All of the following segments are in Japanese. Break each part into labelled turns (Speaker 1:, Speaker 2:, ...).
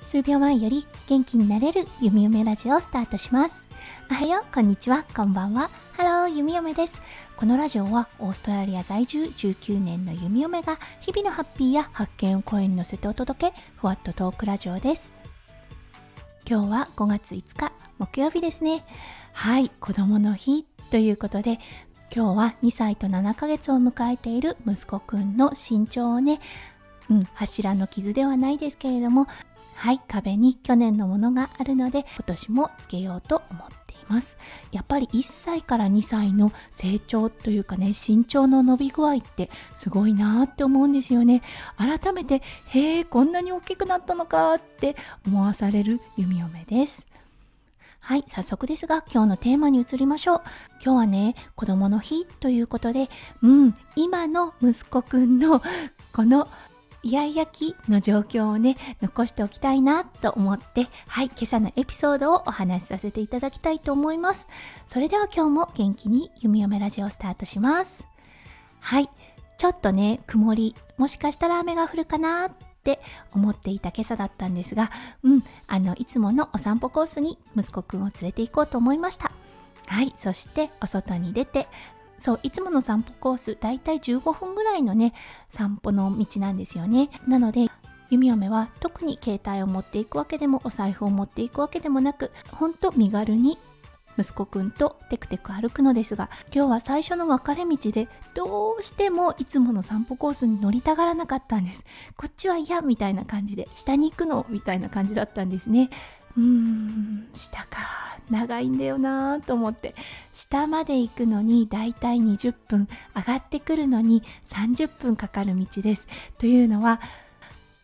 Speaker 1: 数秒前より元気になれるゆみよめラジオをスタートします。おはよう、こんにちは、こんばんは。ハロー、ゆみよめです。このラジオはオーストラリア在住19年のゆみよめが日々のハッピーや発見を声に乗せてお届け、ふわっとトークラジオです。今日は5月5日、木曜日ですね。はい、子供の日ということで、今日は2歳と7ヶ月を迎えている息子くんの身長をね、うん、柱の傷ではないですけれども、はい、壁に去年のものがあるので、今年もつけようと思っています。やっぱり1歳から2歳の成長というかね、身長の伸び具合ってすごいなって思うんですよね。改めて、へえ、こんなに大きくなったのかって思わされる弓嫁です。はい、早速ですが今日のテーマに移りましょう。今日はね、子供の日ということで、うん、今の息子くんのこのイヤイヤ期の状況をね、残しておきたいなと思って、はい、今朝のエピソードをお話しさせていただきたいと思います。それでは今日も元気に弓嫁ラジオをスタートします。はい、ちょっとね、曇り、もしかしたら雨が降るかなって思っていた今朝だったんですが、うん、あの、いつものお散歩コースに息子くんを連れて行こうと思いました。はい、そしてお外に出て、そういつもの散歩コースだいたい15分ぐらいのね散歩の道なんですよねなので弓嫁は特に携帯を持っていくわけでもお財布を持っていくわけでもなくほんと身軽に息子くんとテクテク歩くのですが今日は最初の分かれ道でどうしてもいつもの散歩コースに乗りたがらなかったんです。こっちは嫌みたいな感じで下に行くのみたいな感じだったんですね。うーん下か。長いんだよなと思って。下まで行くのにだいたい20分上がってくるのに30分かかる道です。というのは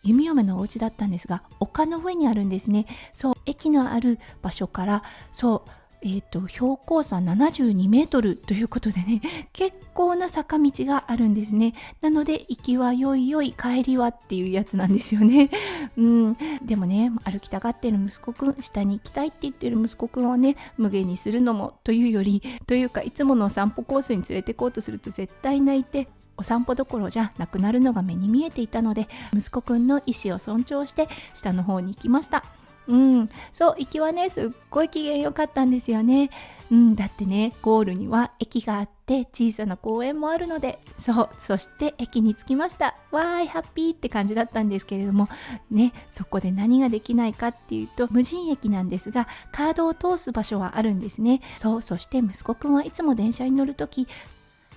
Speaker 1: 弓嫁のお家だったんですが丘の上にあるんですね。そう駅のある場所からそうえーと、標高差72メートルということでね 結構な坂道があるんですね。なので行きはよいよい帰りはっていうやつなんですよね。うん。でもね歩きたがってる息子くん下に行きたいって言ってる息子くんをね無限にするのもというより というかいつものお散歩コースに連れてこうとすると絶対泣いてお散歩どころじゃなくなるのが目に見えていたので息子くんの意思を尊重して下の方に行きました。うん、そう行きはねすっごい機嫌良かったんですよね。うん、だってねゴールには駅があって小さな公園もあるので。そうそして駅に着きました。わーいハッピーって感じだったんですけれども。ねそこで何ができないかっていうと無人駅なんですがカードを通す場所はあるんですね。そうそして息子くんはいつも電車に乗るとき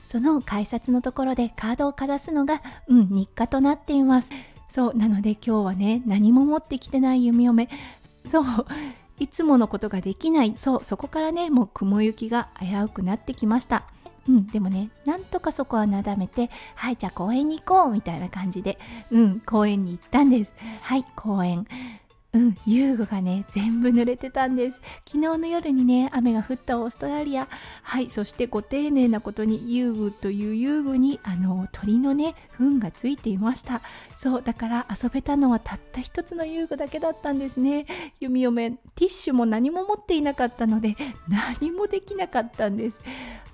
Speaker 1: その改札のところでカードをかざすのがうん日課となっています。そうなので今日はね何も持ってきてない弓嫁。そういつものことができない。そうそこからねもう雲行きが危うくなってきました。うんでもねなんとかそこはなだめてはいじゃあ公園に行こうみたいな感じでうん公園に行ったんです。はい公園。うん、遊具がね、全部濡れてたんです。昨日の夜にね、雨が降ったオーストラリア。はい、そしてご丁寧なことに遊具という遊具に、あの、鳥のね、糞がついていました。そう、だから遊べたのはたった一つの遊具だけだったんですね。弓嫁、ティッシュも何も持っていなかったので、何もできなかったんです。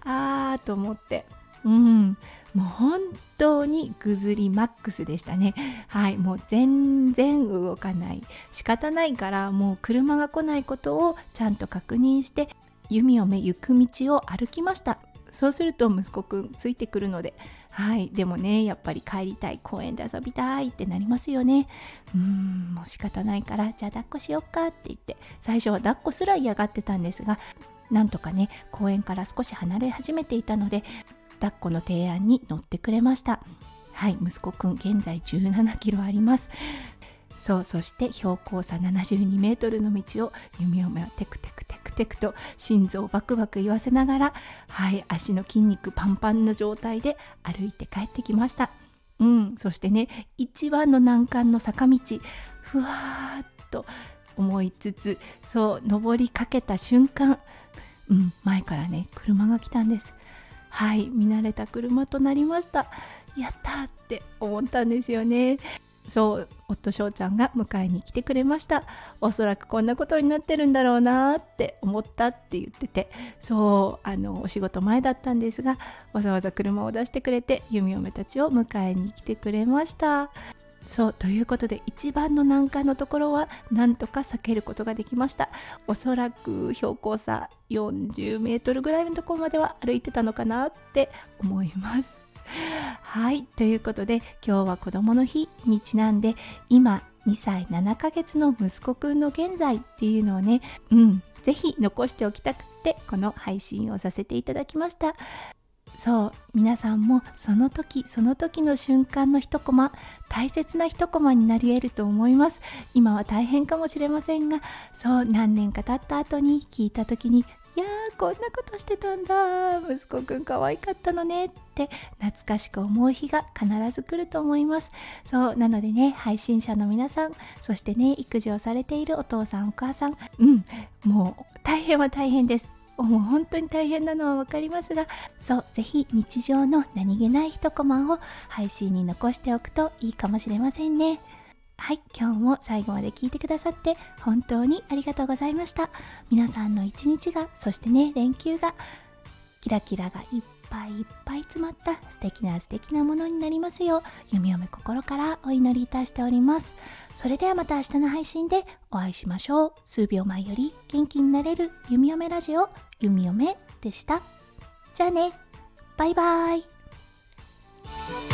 Speaker 1: あーと思って。うん。もう本当にぐずりマックスでしたね。はい。もう全然動かない。仕方ないからもう車が来ないことをちゃんと確認して弓を目行く道を歩きました。そうすると息子くんついてくるので。はい。でもねやっぱり帰りたい公園で遊びたいってなりますよね。うーん。もう仕方ないからじゃあ抱っこしよっかって言って。最初は抱っこすら嫌がってたんですがなんとかね公園から少し離れ始めていたので抱っこの提案に乗ってくれました。はい息子くん現在17キロあります。そうそして標高差72メートルの道を弓嫁はテクテクテクテクと心臓バクバク言わせながらはい足の筋肉パンパンの状態で歩いて帰ってきました。うんそしてね一番の難関の坂道ふわーっと思いつつそう登りかけた瞬間うん前からね車が来たんです。はい見慣れた車となりました。やったって思ったんですよね。そう夫翔ちゃんが迎えに来てくれました。おそらくこんなことになってるんだろうなって思ったって言ってて。そうあのお仕事前だったんですがわざわざ車を出してくれて弓嫁たちを迎えに来てくれました。そうということで一番の難関のところはなんとか避けることができました。おそらく標高差40メートルぐらいのところまでは歩いてたのかなって思います。はいということで今日は子どもの日にちなんで今2歳7ヶ月の息子くんの現在っていうのをねうんぜひ残しておきたくてこの配信をさせていただきました。そう皆さんもその時その時の瞬間の一コマ大切な一コマになり得ると思います。今は大変かもしれませんがそう何年か経った後に聞いた時にいやーこんなことしてたんだ息子くん可愛かったのねって懐かしく思う日が必ず来ると思います。そうなのでね配信者の皆さんそしてね育児をされているお父さんお母さん。うんもう大変は大変です。もう本当に大変なのは分かりますがそうぜひ日常の何気ない一コマを配信に残しておくといいかもしれませんね。はい今日も最後まで聞いてくださって本当にありがとうございました。皆さんの一日がそしてね連休がキラキラがいっぱいぱいいっぱい詰まった素敵な素敵なものになりますよう弓嫁心からお祈りいたしております。それではまた明日の配信でお会いしましょう。数秒前より元気になれる弓嫁ラジオ弓嫁でした。じゃあね。バイバーイ。